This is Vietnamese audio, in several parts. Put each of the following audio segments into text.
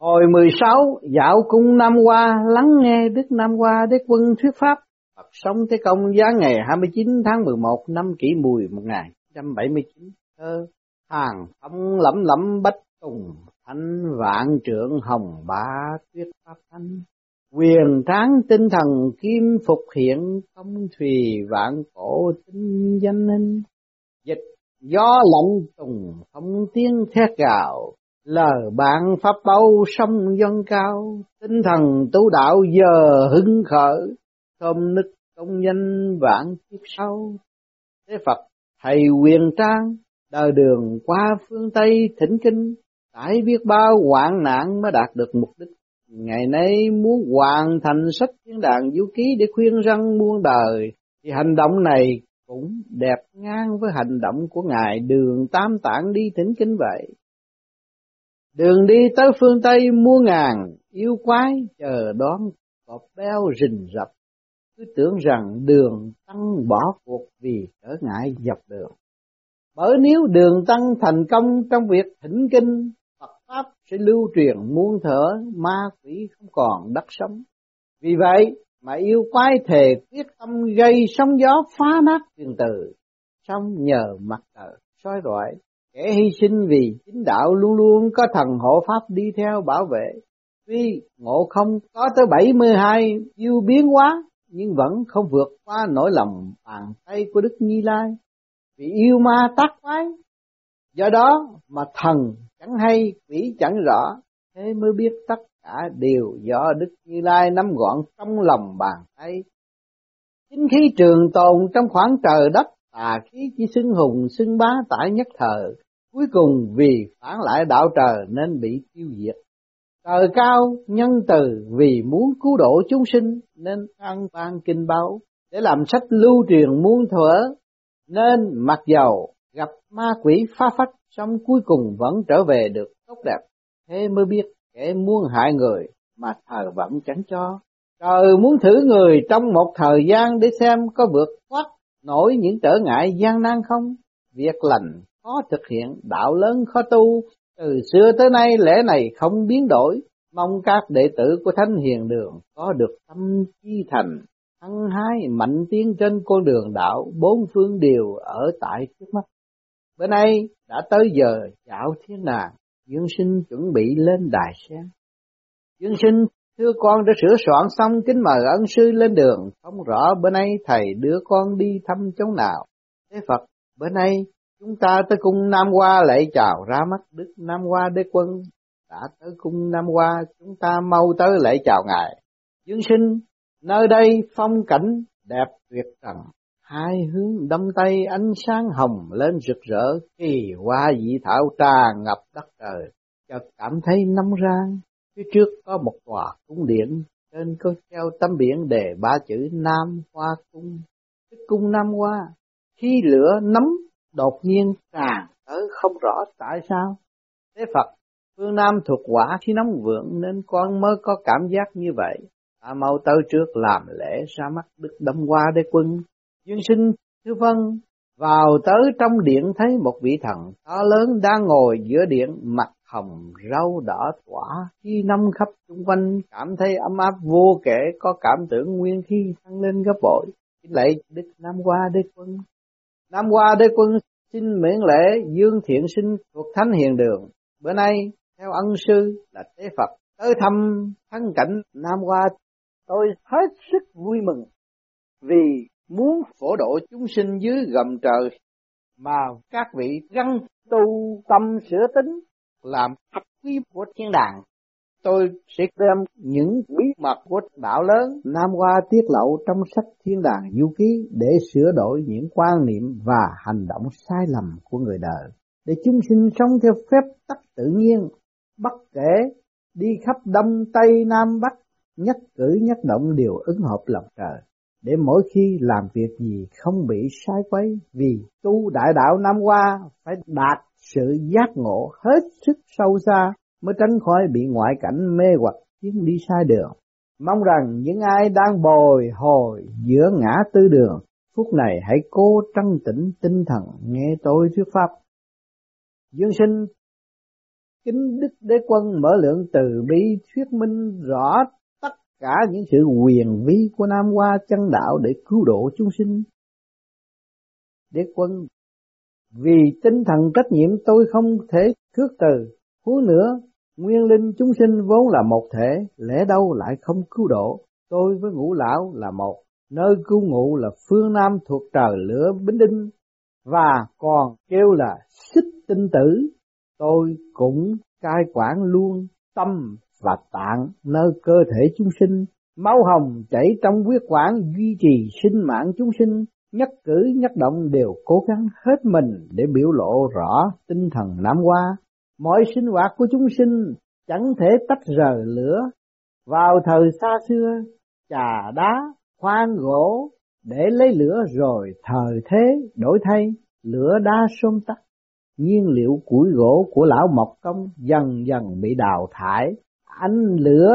Hồi 16 dạo cung Nam Hoa, lắng nghe Đức Nam Hoa Đế Quân thuyết pháp. Phật sống Thế Công giá ngày 29 tháng 11 năm kỷ mùi 1979 thơ, hàng phong lẫm lẫm bách tùng thanh vạn trượng hồng bá tuyết pháp thanh quyền tráng tinh thần kim phục hiện công thùy vạn cổ tinh danh linh dịch gió lạnh tùng không tiếng thét gào lời bạn pháp bao sông dân cao, tinh thần tu đạo giờ hứng khởi. Thơm nức công danh vạn kiếp sau. Thế phật, thầy quyền trang, đời đường qua phương tây thỉnh kinh tại biết bao hoạn nạn mới đạt được mục đích. Ngày nay muốn hoàn thành sách thiên đàng vũ ký để khuyên răng muôn đời, thì hành động này cũng đẹp ngang với hành động của ngài đường tam tạng đi thỉnh kinh vậy đường đi tới phương tây mua ngàn yêu quái chờ đón cọp béo rình rập. Cứ tưởng rằng đường tăng bỏ cuộc vì trở ngại dọc đường. Bởi nếu đường tăng thành công trong việc thỉnh kinh Phật Pháp sẽ lưu truyền muôn thở ma quỷ không còn đất sống. Vì vậy mà yêu quái thề quyết tâm gây sóng gió phá nát truyền từ, xong nhờ mặt trời soi rọi, kẻ hy sinh vì chính đạo luôn luôn có thần hộ pháp đi theo bảo vệ. Tuy ngộ không có tới 72 yêu biến hóa, nhưng vẫn không vượt qua nỗi lòng bàn tay của Đức Như Lai. Vì yêu ma tác quái, do đó mà thần chẳng hay quỷ chẳng rõ thế mới biết tất cả đều do đức như lai nắm gọn trong lòng bàn tay chính khí trường tồn trong khoảng trời đất tà khí chỉ xưng hùng xưng bá tại nhất thời cuối cùng vì phản lại đạo trời nên bị tiêu diệt. Trời cao, nhân từ, vì muốn cứu độ chúng sinh nên ăn ban kinh báo. Để làm sách lưu truyền muôn thuở, nên mặc dầu gặp ma quỷ phá phách xong cuối cùng vẫn trở về được tốt đẹp. Thế mới biết kẻ muốn hại người mà thờ vẫn chẳng cho. Trời muốn thử người trong một thời gian để xem có vượt thoát nổi những trở ngại gian nan không? Việc lành khó thực hiện đạo lớn khó tu. Từ xưa tới nay lẽ này không biến đổi. Mong các đệ tử của thánh hiền đường có được tâm chi thành thăng hái mạnh tiến trên con đường đạo bốn phương đều ở tại trước mắt. Bữa nay đã tới giờ dạo thiên nàng, Dương sinh chuẩn bị lên đài sen. Dương sinh thưa con đã sửa soạn xong kính mời ân sư lên đường, không rõ bữa nay thầy đưa con đi thăm chỗ nào. Thế Phật, bữa nay chúng ta tới cung Nam Hoa lễ chào ra mắt Đức Nam Hoa Đế Quân. Đã tới cung Nam Hoa, chúng ta mau tới lễ chào Ngài. Dương sinh, nơi đây phong cảnh đẹp tuyệt trần, hai hướng đâm tay ánh sáng hồng lên rực rỡ kỳ hoa dị thảo tràn ngập đất trời chợt cảm thấy nóng rang phía trước có một tòa cung điện trên có treo tấm biển đề ba chữ Nam Hoa Cung cái cung Nam Hoa khi lửa nấm đột nhiên tràn tới không rõ tại sao. Thế Phật phương Nam thuộc quả khi nóng vượng nên con mới có cảm giác như vậy. Ta mau tới trước làm lễ ra mắt Đức Đâm Hoa Đế Quân. Dương sinh Thư vân, vào tới trong điện thấy một vị thần to lớn đang ngồi giữa điện mặt hồng râu đỏ tỏa khi năm khắp xung quanh cảm thấy ấm áp vô kể có cảm tưởng nguyên khi tăng lên gấp bội. Lạy đức nam qua đế quân nam qua, đế quân xin miễn lễ dương thiện sinh thuộc thánh hiền đường. Bữa nay theo ân sư là tế phật tới thăm thắng cảnh nam hoa tôi hết sức vui mừng vì muốn phổ độ chúng sinh dưới gầm trời mà các vị găng tu tâm sửa tính làm thập quý của thiên đàng tôi sẽ đem những bí mật của đạo lớn Nam Hoa tiết lộ trong sách Thiên đàng du ký để sửa đổi những quan niệm và hành động sai lầm của người đời, để chúng sinh sống theo phép tắc tự nhiên, bất kể đi khắp đông tây nam bắc, nhất cử nhất động đều ứng hợp lòng trời. Để mỗi khi làm việc gì không bị sai quấy vì tu đại đạo năm qua phải đạt sự giác ngộ hết sức sâu xa mới tránh khỏi bị ngoại cảnh mê hoặc khiến đi sai đường. Mong rằng những ai đang bồi hồi giữa ngã tư đường, phút này hãy cố trăng tĩnh tinh thần nghe tôi thuyết pháp. Dương sinh kính đức đế quân mở lượng từ bi thuyết minh rõ tất cả những sự quyền vi của Nam Hoa chân đạo để cứu độ chúng sinh. Đế quân vì tinh thần trách nhiệm tôi không thể khước từ, huống nữa nguyên linh chúng sinh vốn là một thể, lẽ đâu lại không cứu độ. Tôi với ngũ lão là một, nơi cư ngụ là phương Nam thuộc trời lửa Bính Đinh, và còn kêu là xích tinh tử. Tôi cũng cai quản luôn tâm và tạng nơi cơ thể chúng sinh, máu hồng chảy trong huyết quản duy trì sinh mạng chúng sinh, nhất cử nhất động đều cố gắng hết mình để biểu lộ rõ tinh thần Nam Hoa. Mọi sinh hoạt của chúng sinh chẳng thể tách rời lửa. Vào thời xa xưa, trà đá, khoan gỗ để lấy lửa rồi thời thế đổi thay, lửa đá xôm tắt. Nhiên liệu củi gỗ của lão Mộc Công dần dần bị đào thải, ánh lửa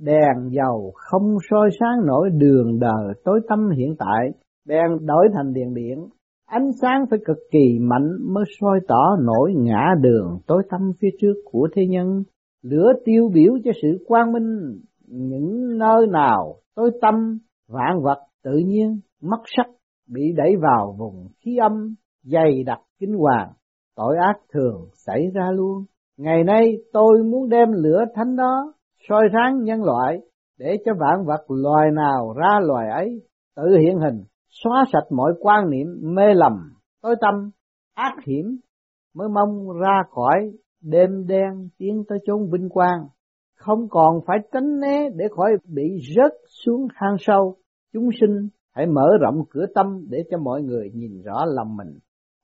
đèn dầu không soi sáng nổi đường đời tối tăm hiện tại, bèn đổi thành đèn điện. Ánh sáng phải cực kỳ mạnh mới soi tỏ nổi ngã đường tối tăm phía trước của thế nhân. Lửa tiêu biểu cho sự quang minh. Những nơi nào tối tâm vạn vật tự nhiên mất sắc bị đẩy vào vùng khí âm, dày đặc kinh hoàng, tội ác thường xảy ra luôn. Ngày nay tôi muốn đem lửa thánh đó soi sáng nhân loại để cho vạn vật loài nào ra loài ấy tự hiện hình xóa sạch mọi quan niệm mê lầm, tối tâm, ác hiểm, mới mong ra khỏi đêm đen tiến tới chốn vinh quang. Không còn phải tránh né để khỏi bị rớt xuống hang sâu. Chúng sinh hãy mở rộng cửa tâm để cho mọi người nhìn rõ lòng mình.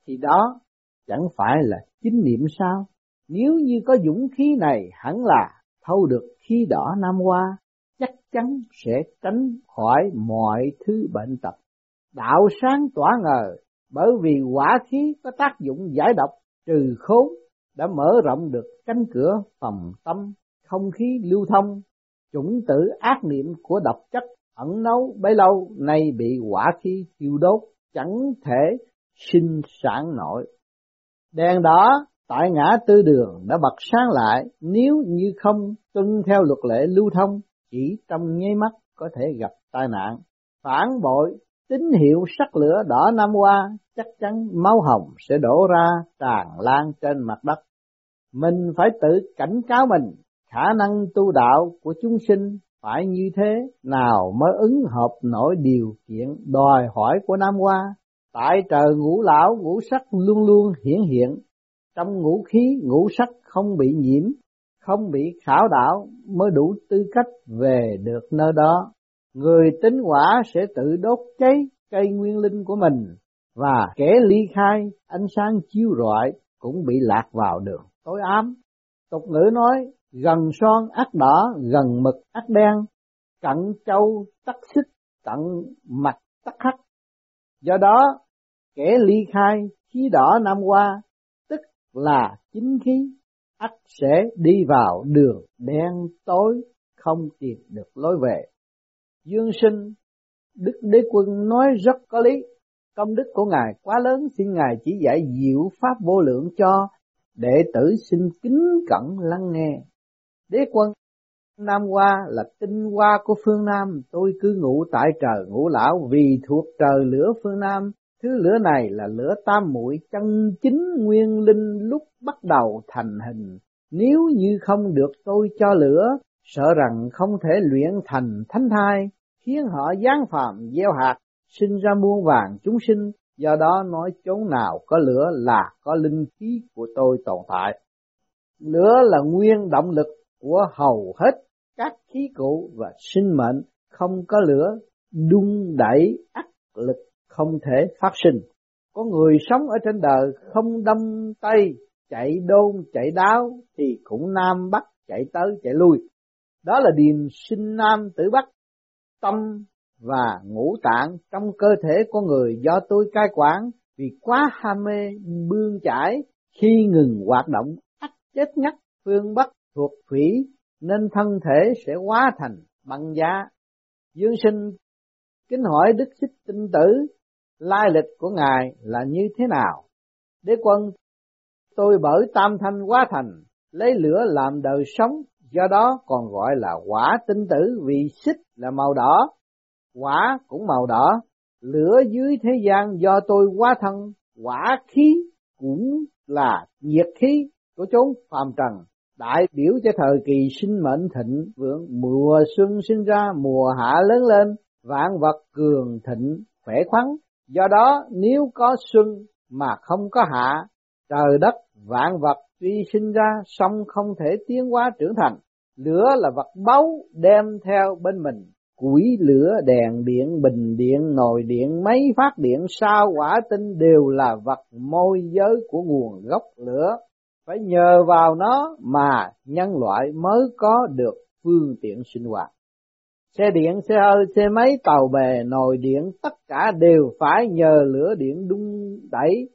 Thì đó chẳng phải là chính niệm sao? Nếu như có dũng khí này hẳn là thâu được khí đỏ nam hoa, chắc chắn sẽ tránh khỏi mọi thứ bệnh tật đạo sáng tỏa ngờ, bởi vì quả khí có tác dụng giải độc, trừ khốn, đã mở rộng được cánh cửa phòng tâm, không khí lưu thông. Chủng tử ác niệm của độc chất ẩn nấu bấy lâu, nay bị quả khí thiêu đốt, chẳng thể sinh sản nổi. Đèn đỏ tại ngã tư đường đã bật sáng lại, nếu như không tuân theo luật lệ lưu thông, chỉ trong nháy mắt có thể gặp tai nạn. Phản bội tín hiệu sắc lửa đỏ năm qua chắc chắn máu hồng sẽ đổ ra tràn lan trên mặt đất mình phải tự cảnh cáo mình khả năng tu đạo của chúng sinh phải như thế nào mới ứng hợp nổi điều kiện đòi hỏi của Nam Hoa. Tại trời ngũ lão ngũ sắc luôn luôn hiển hiện, trong ngũ khí ngũ sắc không bị nhiễm, không bị khảo đảo mới đủ tư cách về được nơi đó. Người tính quả sẽ tự đốt cháy cây nguyên linh của mình và kẻ ly khai ánh sáng chiếu rọi cũng bị lạc vào đường tối ám. Tục ngữ nói gần son ác đỏ, gần mực ác đen, cận châu tắc xích, cận mặt tắc hắc. Do đó, kẻ ly khai khí đỏ năm qua, tức là chính khí, ắt sẽ đi vào đường đen tối, không tìm được lối về. Dương sinh, Đức Đế Quân nói rất có lý, công đức của Ngài quá lớn, xin Ngài chỉ dạy diệu pháp vô lượng cho đệ tử xin kính cẩn lắng nghe. Đế quân Nam Hoa là tinh hoa của phương Nam, tôi cứ ngủ tại trời ngũ lão vì thuộc trời lửa phương Nam. Thứ lửa này là lửa tam muội chân chính nguyên linh lúc bắt đầu thành hình. Nếu như không được tôi cho lửa, sợ rằng không thể luyện thành thánh thai, khiến họ giáng phạm gieo hạt, sinh ra muôn vàng chúng sinh. Do đó nói chốn nào có lửa là có linh khí của tôi tồn tại. Lửa là nguyên động lực của hầu hết các khí cụ và sinh mệnh không có lửa đung đẩy áp lực không thể phát sinh. Có người sống ở trên đời không đâm tay, chạy đôn, chạy đáo thì cũng nam bắc chạy tới chạy lui. Đó là điềm sinh nam tử bắc, tâm và ngũ tạng trong cơ thể con người do tôi cai quản vì quá ham mê bươn chải khi ngừng hoạt động ắt chết ngắt phương bắc thuộc thủy nên thân thể sẽ hóa thành băng giá. Dương sinh kính hỏi Đức Xích Tinh Tử, lai lịch của Ngài là như thế nào? Đế quân, tôi bởi tam thanh hóa thành, lấy lửa làm đời sống, do đó còn gọi là quả tinh tử vì xích là màu đỏ, quả cũng màu đỏ, lửa dưới thế gian do tôi hóa thân, quả khí cũng là nhiệt khí của chốn phàm trần. Đại biểu cho thời kỳ sinh mệnh thịnh vượng mùa xuân sinh ra mùa hạ lớn lên vạn vật cường thịnh khỏe khoắn. Do đó nếu có xuân mà không có hạ trời đất vạn vật tuy sinh ra, song không thể tiến hóa trưởng thành. Lửa là vật báu đem theo bên mình. Quỷ lửa, đèn điện, bình điện, nồi điện, máy phát điện, sao quả tinh đều là vật môi giới của nguồn gốc lửa. Phải nhờ vào nó mà nhân loại mới có được phương tiện sinh hoạt. Xe điện, xe hơi, xe máy, tàu bè, nồi điện, tất cả đều phải nhờ lửa điện đung đẩy.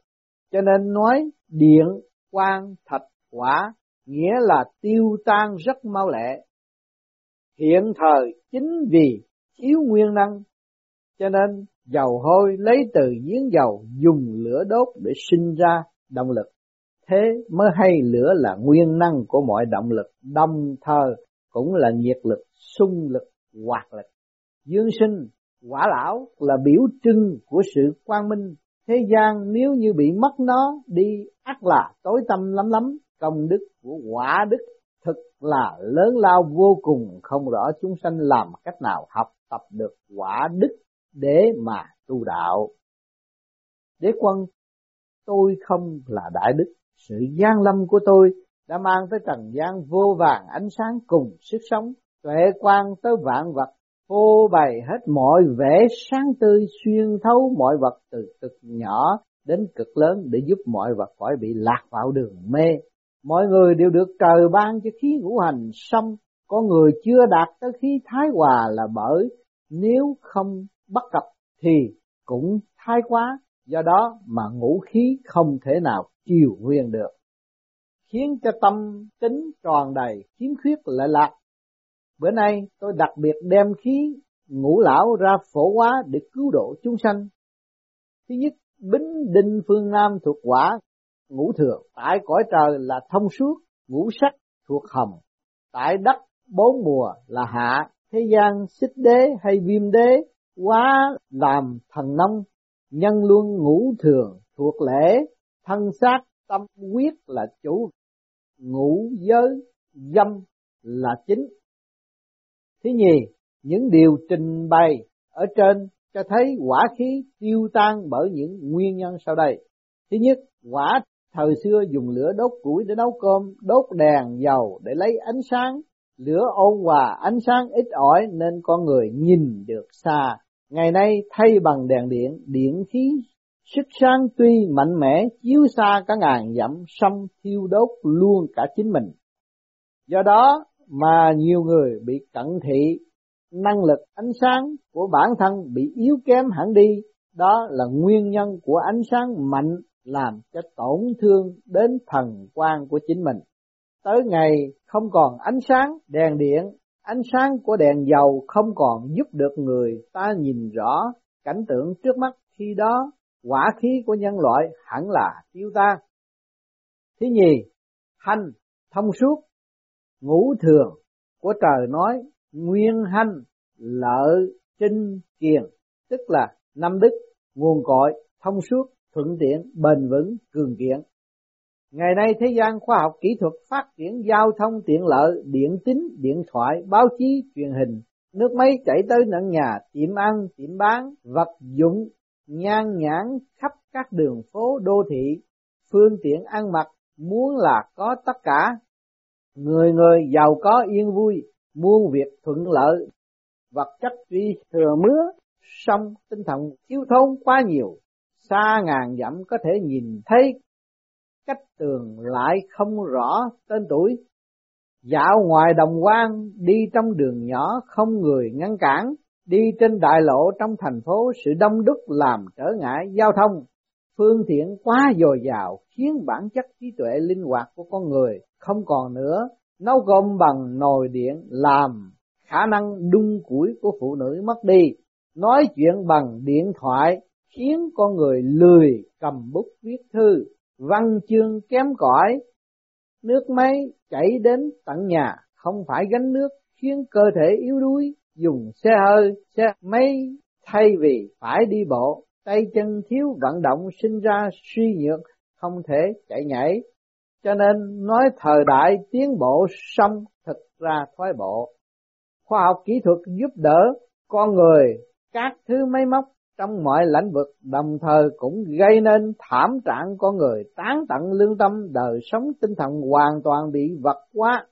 Cho nên nói điện quan thạch quả, nghĩa là tiêu tan rất mau lẹ. Hiện thời chính vì thiếu nguyên năng, cho nên dầu hôi lấy từ giếng dầu dùng lửa đốt để sinh ra động lực. Thế mới hay lửa là nguyên năng của mọi động lực, đồng thời cũng là nhiệt lực, xung lực, hoạt lực. Dương sinh, quả lão là biểu trưng của sự quang minh thế gian nếu như bị mất nó, đi ắt là tối tâm lắm lắm. Công đức của quả đức thực là lớn lao vô cùng. Không rõ chúng sanh làm cách nào học tập được quả đức để mà tu đạo. Đế quân, tôi không là đại đức. Sự gian lâm của tôi đã mang tới trần gian vô vàng ánh sáng cùng sức sống. Tuệ quan tới vạn vật phô bày hết mọi vẻ sáng tươi, xuyên thấu mọi vật từ cực nhỏ đến cực lớn để giúp mọi vật khỏi bị lạc vào đường mê. Mọi người đều được trời ban cho khí ngũ hành xong có người chưa đạt tới khí thái hòa là bởi nếu không bắt cập thì cũng thái quá, do đó mà ngũ khí không thể nào chiều huyền được. Khiến cho tâm tính tròn đầy, khiếm khuyết lại lạc bữa nay tôi đặc biệt đem khí ngũ lão ra phổ hóa để cứu độ chúng sanh. Thứ nhất, bính đinh phương nam thuộc quả ngũ thường tại cõi trời là thông suốt, ngũ sắc thuộc hồng. Tại đất bốn mùa là hạ, thế gian xích đế hay viêm đế quá làm thần nông. Nhân luân ngũ thường thuộc lễ, thân xác tâm quyết là chủ. Ngũ giới dâm là chính thứ nhì, những điều trình bày ở trên cho thấy quả khí tiêu tan bởi những nguyên nhân sau đây. Thứ nhất, quả thời xưa dùng lửa đốt củi để nấu cơm, đốt đèn dầu để lấy ánh sáng. Lửa ôn hòa, ánh sáng ít ỏi nên con người nhìn được xa. Ngày nay thay bằng đèn điện điện khí sức sáng tuy mạnh mẽ, chiếu xa cả ngàn dặm, song thiêu đốt luôn cả chính mình. Do đó mà nhiều người bị cận thị. Năng lực ánh sáng của bản thân bị yếu kém hẳn đi. Đó là nguyên nhân của ánh sáng mạnh làm cho tổn thương đến thần quan của chính mình. Tới ngày không còn ánh sáng, đèn điện, ánh sáng của đèn dầu không còn giúp được người ta nhìn rõ cảnh tượng trước mắt. Khi đó, quả khí của nhân loại hẳn là tiêu tan. Thứ nhì hành thông suốt ngũ thường của trời nói nguyên hanh lợi trinh kiền, tức là năm đức, nguồn cội, thông suốt, thuận tiện, bền vững, cường kiện. Ngày nay thế gian khoa học kỹ thuật phát triển giao thông tiện lợi, điện tín điện thoại, báo chí, truyền hình, nước máy chảy tới tận nhà, tiệm ăn, tiệm bán, vật dụng, nhan nhãn khắp các đường phố, đô thị, phương tiện ăn mặc, muốn là có tất cả người người giàu có yên vui, muôn việc thuận lợi. Vật chất tuy thừa mứa, song tinh thần thiếu thốn quá nhiều. Xa ngàn dặm có thể nhìn thấy. Cách tường lại không rõ tên tuổi. Dạo ngoài đồng quan, đi trong đường nhỏ không người ngăn cản. Đi trên đại lộ trong thành phố, sự đông đúc làm trở ngại giao thông. Phương tiện quá dồi dào, khiến bản chất trí tuệ linh hoạt của con người không còn nữa. Nấu cơm bằng nồi điện làm khả năng đun củi của phụ nữ mất đi. Nói chuyện bằng điện thoại khiến con người lười cầm bút viết thư. Văn chương kém cỏi. Nước máy chảy đến tận nhà, không phải gánh nước khiến cơ thể yếu đuối, dùng xe hơi, xe máy thay vì phải đi bộ, tay chân thiếu vận động sinh ra suy nhược, không thể chạy nhảy. Cho nên nói thời đại tiến bộ xong, thực ra thoái bộ. Khoa học kỹ thuật giúp đỡ con người, các thứ máy móc trong mọi lĩnh vực, đồng thời cũng gây nên thảm trạng con người, tán tận lương tâm, đời sống tinh thần hoàn toàn bị vật hóa,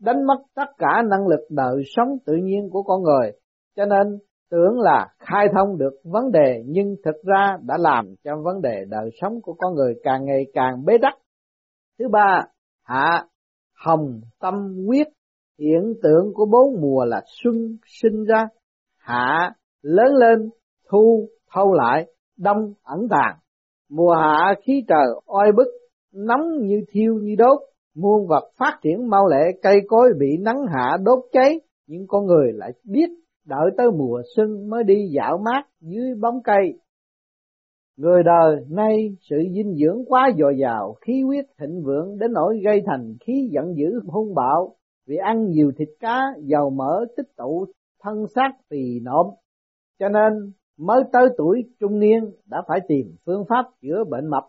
đánh mất tất cả năng lực đời sống tự nhiên của con người cho nên tưởng là khai thông được vấn đề, nhưng thực ra đã làm cho vấn đề đời sống của con người càng ngày càng bế tắc thứ ba, hạ hồng tâm quyết. Hiện tượng của bốn mùa là xuân sinh ra, hạ lớn lên, thu, thâu lại, đông, ẩn tàng. Mùa hạ khí trời oi bức, nóng như thiêu như đốt. Muôn vật phát triển mau lẹ, cây cối bị nắng hạ đốt cháy. Nhưng con người lại biết đợi tới mùa xuân mới đi dạo mát dưới bóng cây người đời nay sự dinh dưỡng quá dồi dào khí huyết thịnh vượng đến nỗi gây thành khí giận dữ hung bạo vì ăn nhiều thịt cá dầu mỡ tích tụ thân xác phì nộm cho nên mới tới tuổi trung niên đã phải tìm phương pháp chữa bệnh mập.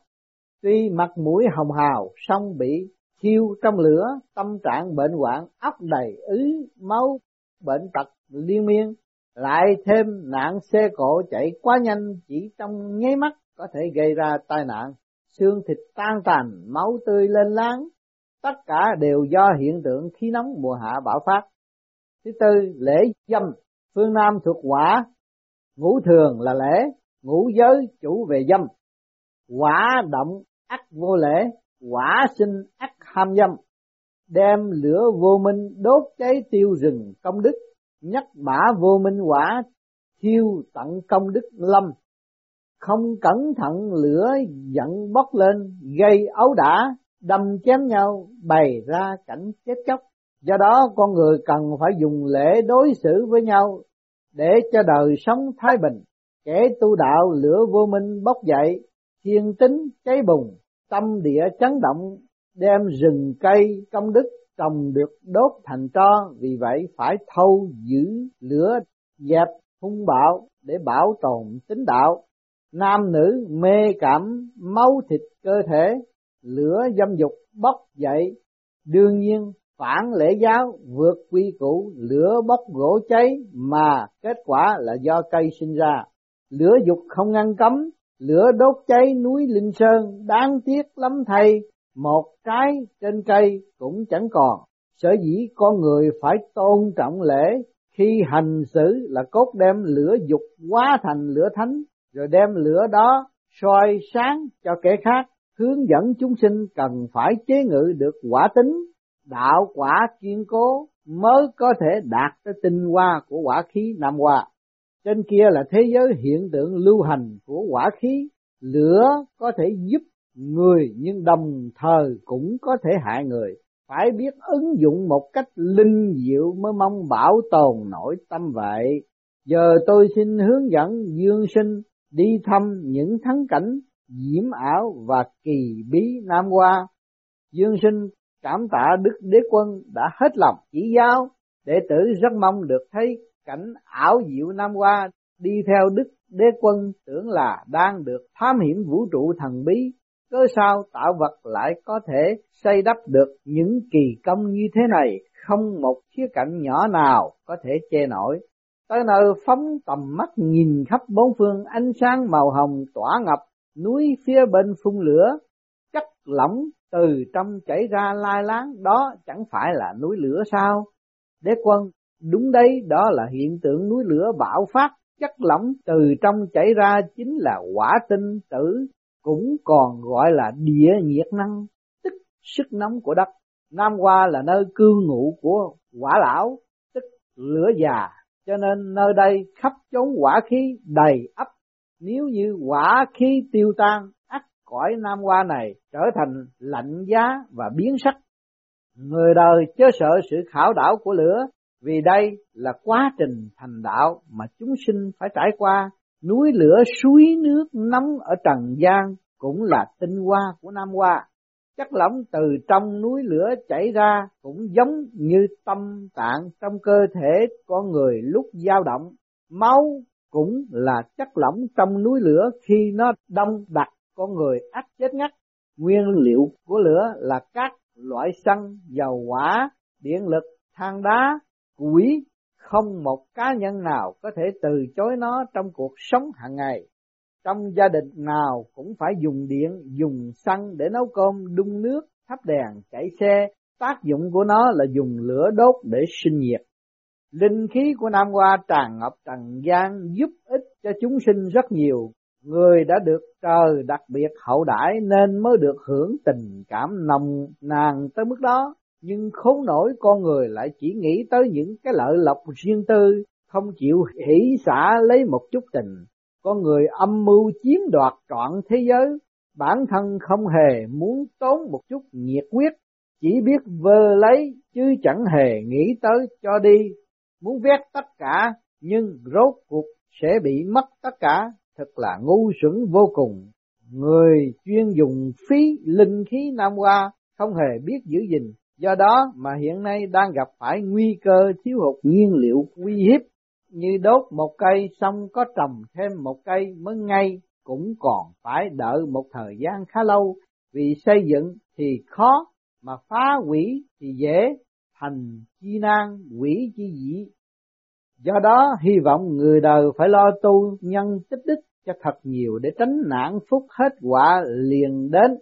Tuy mặt mũi hồng hào, song bị thiêu trong lửa, tâm trạng bệnh hoạn, óc đầy ứ, máu, bệnh tật liên miên, lại thêm nạn xe cộ chạy quá nhanh chỉ trong nháy mắt có thể gây ra tai nạn, xương thịt tan tành, máu tươi lên láng, tất cả đều do hiện tượng khí nóng mùa hạ bạo phát. Thứ tư, lễ dâm, phương Nam thuộc quả. Ngũ thường là lễ. Ngũ giới chủ về dâm. Quả động ắt vô lễ. Quả sinh ắt ham dâm. Đem lửa vô minh đốt cháy tiêu rừng công đức nhắc bả vô minh quả, thiêu tận công đức lâm. Không cẩn thận lửa giận bốc lên, gây ấu đả, đâm chém nhau, bày ra cảnh chết chóc. Do đó con người cần phải dùng lễ đối xử với nhau để cho đời sống thái bình. Kẻ tu đạo lửa vô minh bốc dậy, thiên tính cháy bùng, tâm địa chấn động, đem rừng cây công đức trồng được đốt thành tro, vì vậy phải thâu, giữ, lửa, dẹp hung bạo để bảo tồn tính đạo. Nam nữ mê cảm, máu thịt cơ thể, lửa dâm dục bốc dậy. Đương nhiên, phản lễ giáo vượt quy củ, lửa bốc gỗ cháy, mà kết quả là do cây sinh ra. Lửa dục không ngăn cấm, lửa đốt cháy núi linh sơn, đáng tiếc lắm thay một cái trên cây cũng chẳng còn sở dĩ con người phải tôn trọng lễ khi hành xử là cốt đem lửa dục hóa thành lửa thánh rồi đem lửa đó soi sáng cho kẻ khác hướng dẫn chúng sinh cần phải chế ngự được quả tính đạo quả kiên cố mới có thể đạt tới tinh hoa của quả khí nam hoa. Trên kia là thế giới hiện tượng lưu hành của quả khí, lửa có thể giúp người nhưng đồng thời cũng có thể hại người. Phải biết ứng dụng một cách linh diệu mới mong bảo tồn nổi tâm vậy. Giờ tôi xin hướng dẫn Dương Sinh đi thăm những thắng cảnh diễm ảo và kỳ bí Nam Hoa. Dương Sinh cảm tạ Đức Đế Quân đã hết lòng chỉ giáo, đệ tử rất mong được thấy cảnh ảo diệu Nam Hoa đi theo Đức Đế Quân tưởng là đang được thám hiểm vũ trụ thần bí, cớ sao tạo vật lại có thể xây đắp được những kỳ công như thế này, không một khía cạnh nhỏ nào có thể che nổi. Tới nơi phóng tầm mắt nhìn khắp bốn phương ánh sáng màu hồng tỏa ngập, núi phía bên phun lửa, chất lỏng từ trong chảy ra lai láng đó chẳng phải là núi lửa sao? Đế quân, đúng đấy đó là hiện tượng núi lửa bạo phát, chất lỏng từ trong chảy ra chính là quả tinh tử, cũng còn gọi là địa nhiệt năng, tức sức nóng của đất. Nam Hoa là nơi cư ngụ của quả lão, tức lửa già, cho nên nơi đây khắp chốn quả khí đầy ấp. Nếu như quả khí tiêu tan, cõi Nam Hoa này trở thành lạnh giá và biến sắc. Người đời chớ sợ sự khảo đảo của lửa, vì đây là quá trình thành đạo mà chúng sinh phải trải qua. Núi lửa suối nước nóng ở trần gian cũng là tinh hoa của Nam Hoa. chất lỏng từ trong núi lửa chảy ra cũng giống như tâm tạng trong cơ thể con người lúc dao động. Máu cũng là chất lỏng trong núi lửa khi nó đông đặc con người ắt chết ngắt. Nguyên liệu của lửa là các loại xăng, dầu hỏa, điện lực, than đá, củi, không một cá nhân nào có thể từ chối nó trong cuộc sống hàng ngày. Trong gia đình nào cũng phải dùng điện, dùng xăng để nấu cơm, đun nước, thắp đèn, chạy xe. Tác dụng của nó là dùng lửa đốt để sinh nhiệt. Linh khí của Nam Hoa tràn ngập trần gian giúp ích cho chúng sinh rất nhiều. Người đã được trời đặc biệt hậu đãi nên mới được hưởng tình cảm nồng nàn tới mức đó. Nhưng khốn nổi con người lại chỉ nghĩ tới những cái lợi lộc riêng tư, không chịu hỷ xả lấy một chút tình. Con người âm mưu chiếm đoạt trọn thế giới, bản thân không hề muốn tốn một chút nhiệt quyết, chỉ biết vơ lấy chứ chẳng hề nghĩ tới cho đi muốn vét tất cả nhưng rốt cuộc sẽ bị mất tất cả, thật là ngu xuẩn vô cùng. Người chuyên dùng phí linh khí Nam Hoa không hề biết giữ gìn, do đó mà hiện nay đang gặp phải nguy cơ thiếu hụt nhiên liệu uy hiếp như đốt một cây xong có trồng thêm một cây mới ngay cũng còn phải đợi một thời gian khá lâu vì xây dựng thì khó mà phá hủy thì dễ thành chi nan quỷ chi dĩ. Do đó hy vọng người đời phải lo tu nhân tích đức cho thật nhiều để tránh nạn phúc hết quả liền đến,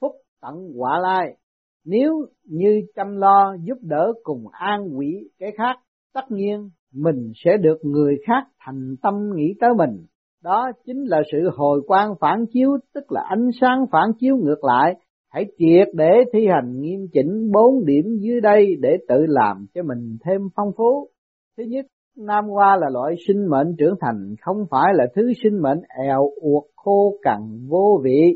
phúc tận quả lai. Nếu như chăm lo giúp đỡ cùng an quỷ cái khác, tất nhiên mình sẽ được người khác thành tâm nghĩ tới mình. Đó chính là sự hồi quang phản chiếu, tức là ánh sáng phản chiếu ngược lại, hãy triệt để thi hành nghiêm chỉnh bốn điểm dưới đây để tự làm cho mình thêm phong phú. Thứ nhất, Nam Hoa là loại sinh mệnh trưởng thành, không phải là thứ sinh mệnh èo uột khô cằn vô vị.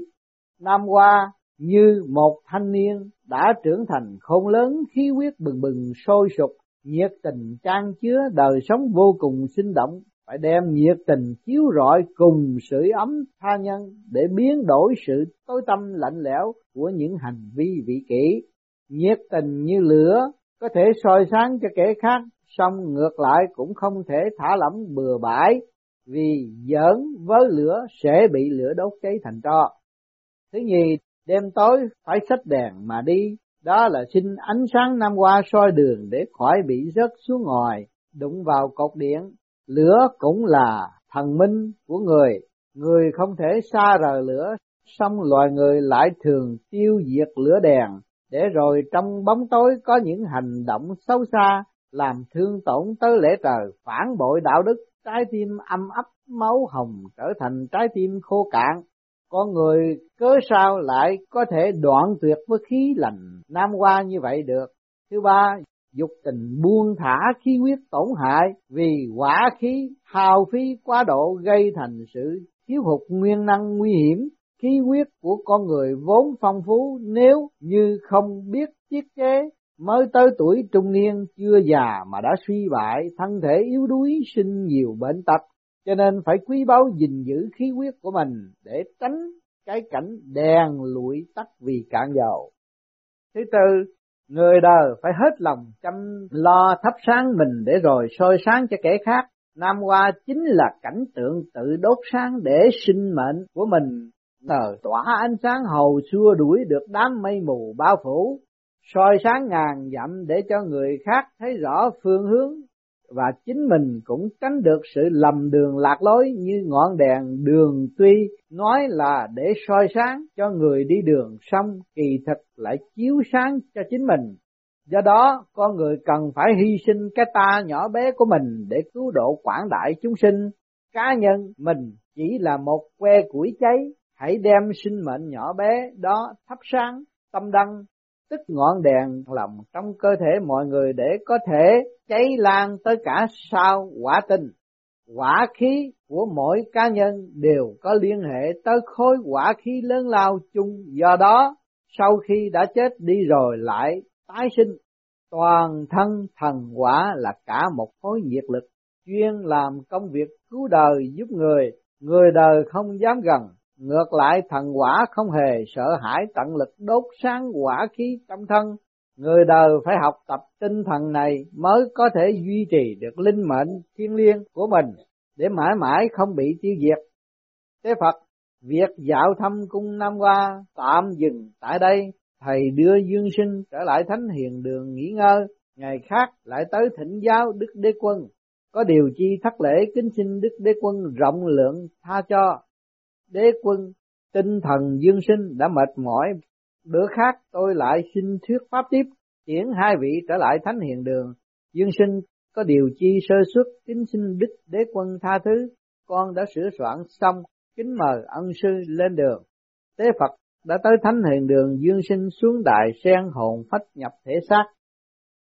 Nam Hoa như một thanh niên đã trưởng thành khôn lớn khí huyết bừng bừng sôi sục, nhiệt tình trang chứa đời sống vô cùng sinh động, phải đem nhiệt tình chiếu rọi cùng sự ấm tha nhân để biến đổi sự tối tâm lạnh lẽo của những hành vi vị kỷ. Nhiệt tình như lửa có thể soi sáng cho kẻ khác, song ngược lại cũng không thể thả lỏng bừa bãi, vì giỡn với lửa sẽ bị lửa đốt cháy thành tro. Thứ nhì, đêm tối phải xách đèn mà đi, đó là xin ánh sáng năm qua soi đường để khỏi bị rớt xuống ngoài, đụng vào cột điện. Lửa cũng là thần minh của người, người không thể xa rời lửa, song loài người lại thường tiêu diệt lửa đèn, để rồi trong bóng tối có những hành động xấu xa, làm thương tổn tới lễ trời, phản bội đạo đức, trái tim âm ấp máu hồng trở thành trái tim khô cạn con người cớ sao lại có thể đoạn tuyệt với khí lành? Nam qua như vậy được. Thứ ba, dục tình buông thả khí huyết tổn hại vì quả khí hao phí quá độ gây thành sự thiếu hụt nguyên năng nguy hiểm. Khí huyết của con người vốn phong phú nếu như không biết tiết chế mới tới tuổi trung niên chưa già mà đã suy bại, thân thể yếu đuối, sinh nhiều bệnh tật cho nên phải quý báu gìn giữ khí huyết của mình để tránh cái cảnh đèn lụi tắt vì cạn dầu. Thứ tư, người đời phải hết lòng chăm lo thắp sáng mình để rồi soi sáng cho kẻ khác. Nam Hoa chính là cảnh tượng tự đốt sáng để sinh mệnh của mình tờ tỏa ánh sáng hầu xua đuổi được đám mây mù bao phủ, soi sáng ngàn dặm để cho người khác thấy rõ phương hướng và chính mình cũng tránh được sự lầm đường lạc lối như ngọn đèn đường tuy nói là để soi sáng cho người đi đường xong kỳ thực lại chiếu sáng cho chính mình. Do đó, con người cần phải hy sinh cái ta nhỏ bé của mình để cứu độ quảng đại chúng sinh. Cá nhân mình chỉ là một que củi cháy, hãy đem sinh mệnh nhỏ bé đó thắp sáng tâm đăng tức ngọn đèn lòng trong cơ thể mọi người để có thể cháy lan tới cả sao quả tinh. Quả khí của mỗi cá nhân đều có liên hệ tới khối quả khí lớn lao chung, do đó sau khi đã chết đi rồi lại tái sinh. Toàn thân thần quả là cả một khối nhiệt lực chuyên làm công việc cứu đời giúp người, người đời không dám gần, Ngược lại thần quả không hề sợ hãi tận lực đốt sáng quả khí trong thân. Người đời phải học tập tinh thần này mới có thể duy trì được linh mệnh thiên liêng của mình để mãi mãi không bị tiêu diệt. Thế Phật, việc dạo thăm cung năm qua tạm dừng tại đây, thầy đưa Dương Sinh trở lại Thánh Hiền Đường nghỉ ngơi, ngày khác lại tới thỉnh giáo Đức Đế Quân. Có điều chi thất lễ kính xin Đức Đế Quân rộng lượng tha cho. Đế Quân, tinh thần Dương Sinh đã mệt mỏi, bữa khác tôi lại xin thuyết pháp tiếp, chuyển hai vị trở lại Thánh Hiền Đường. Dương Sinh có điều chi sơ xuất kính xin Đức Đế Quân tha thứ, con đã sửa soạn xong, kính mời ân sư lên đường. Tế Phật đã tới thánh hiền đường dương sinh xuống đại sen hồn phách nhập thể xác,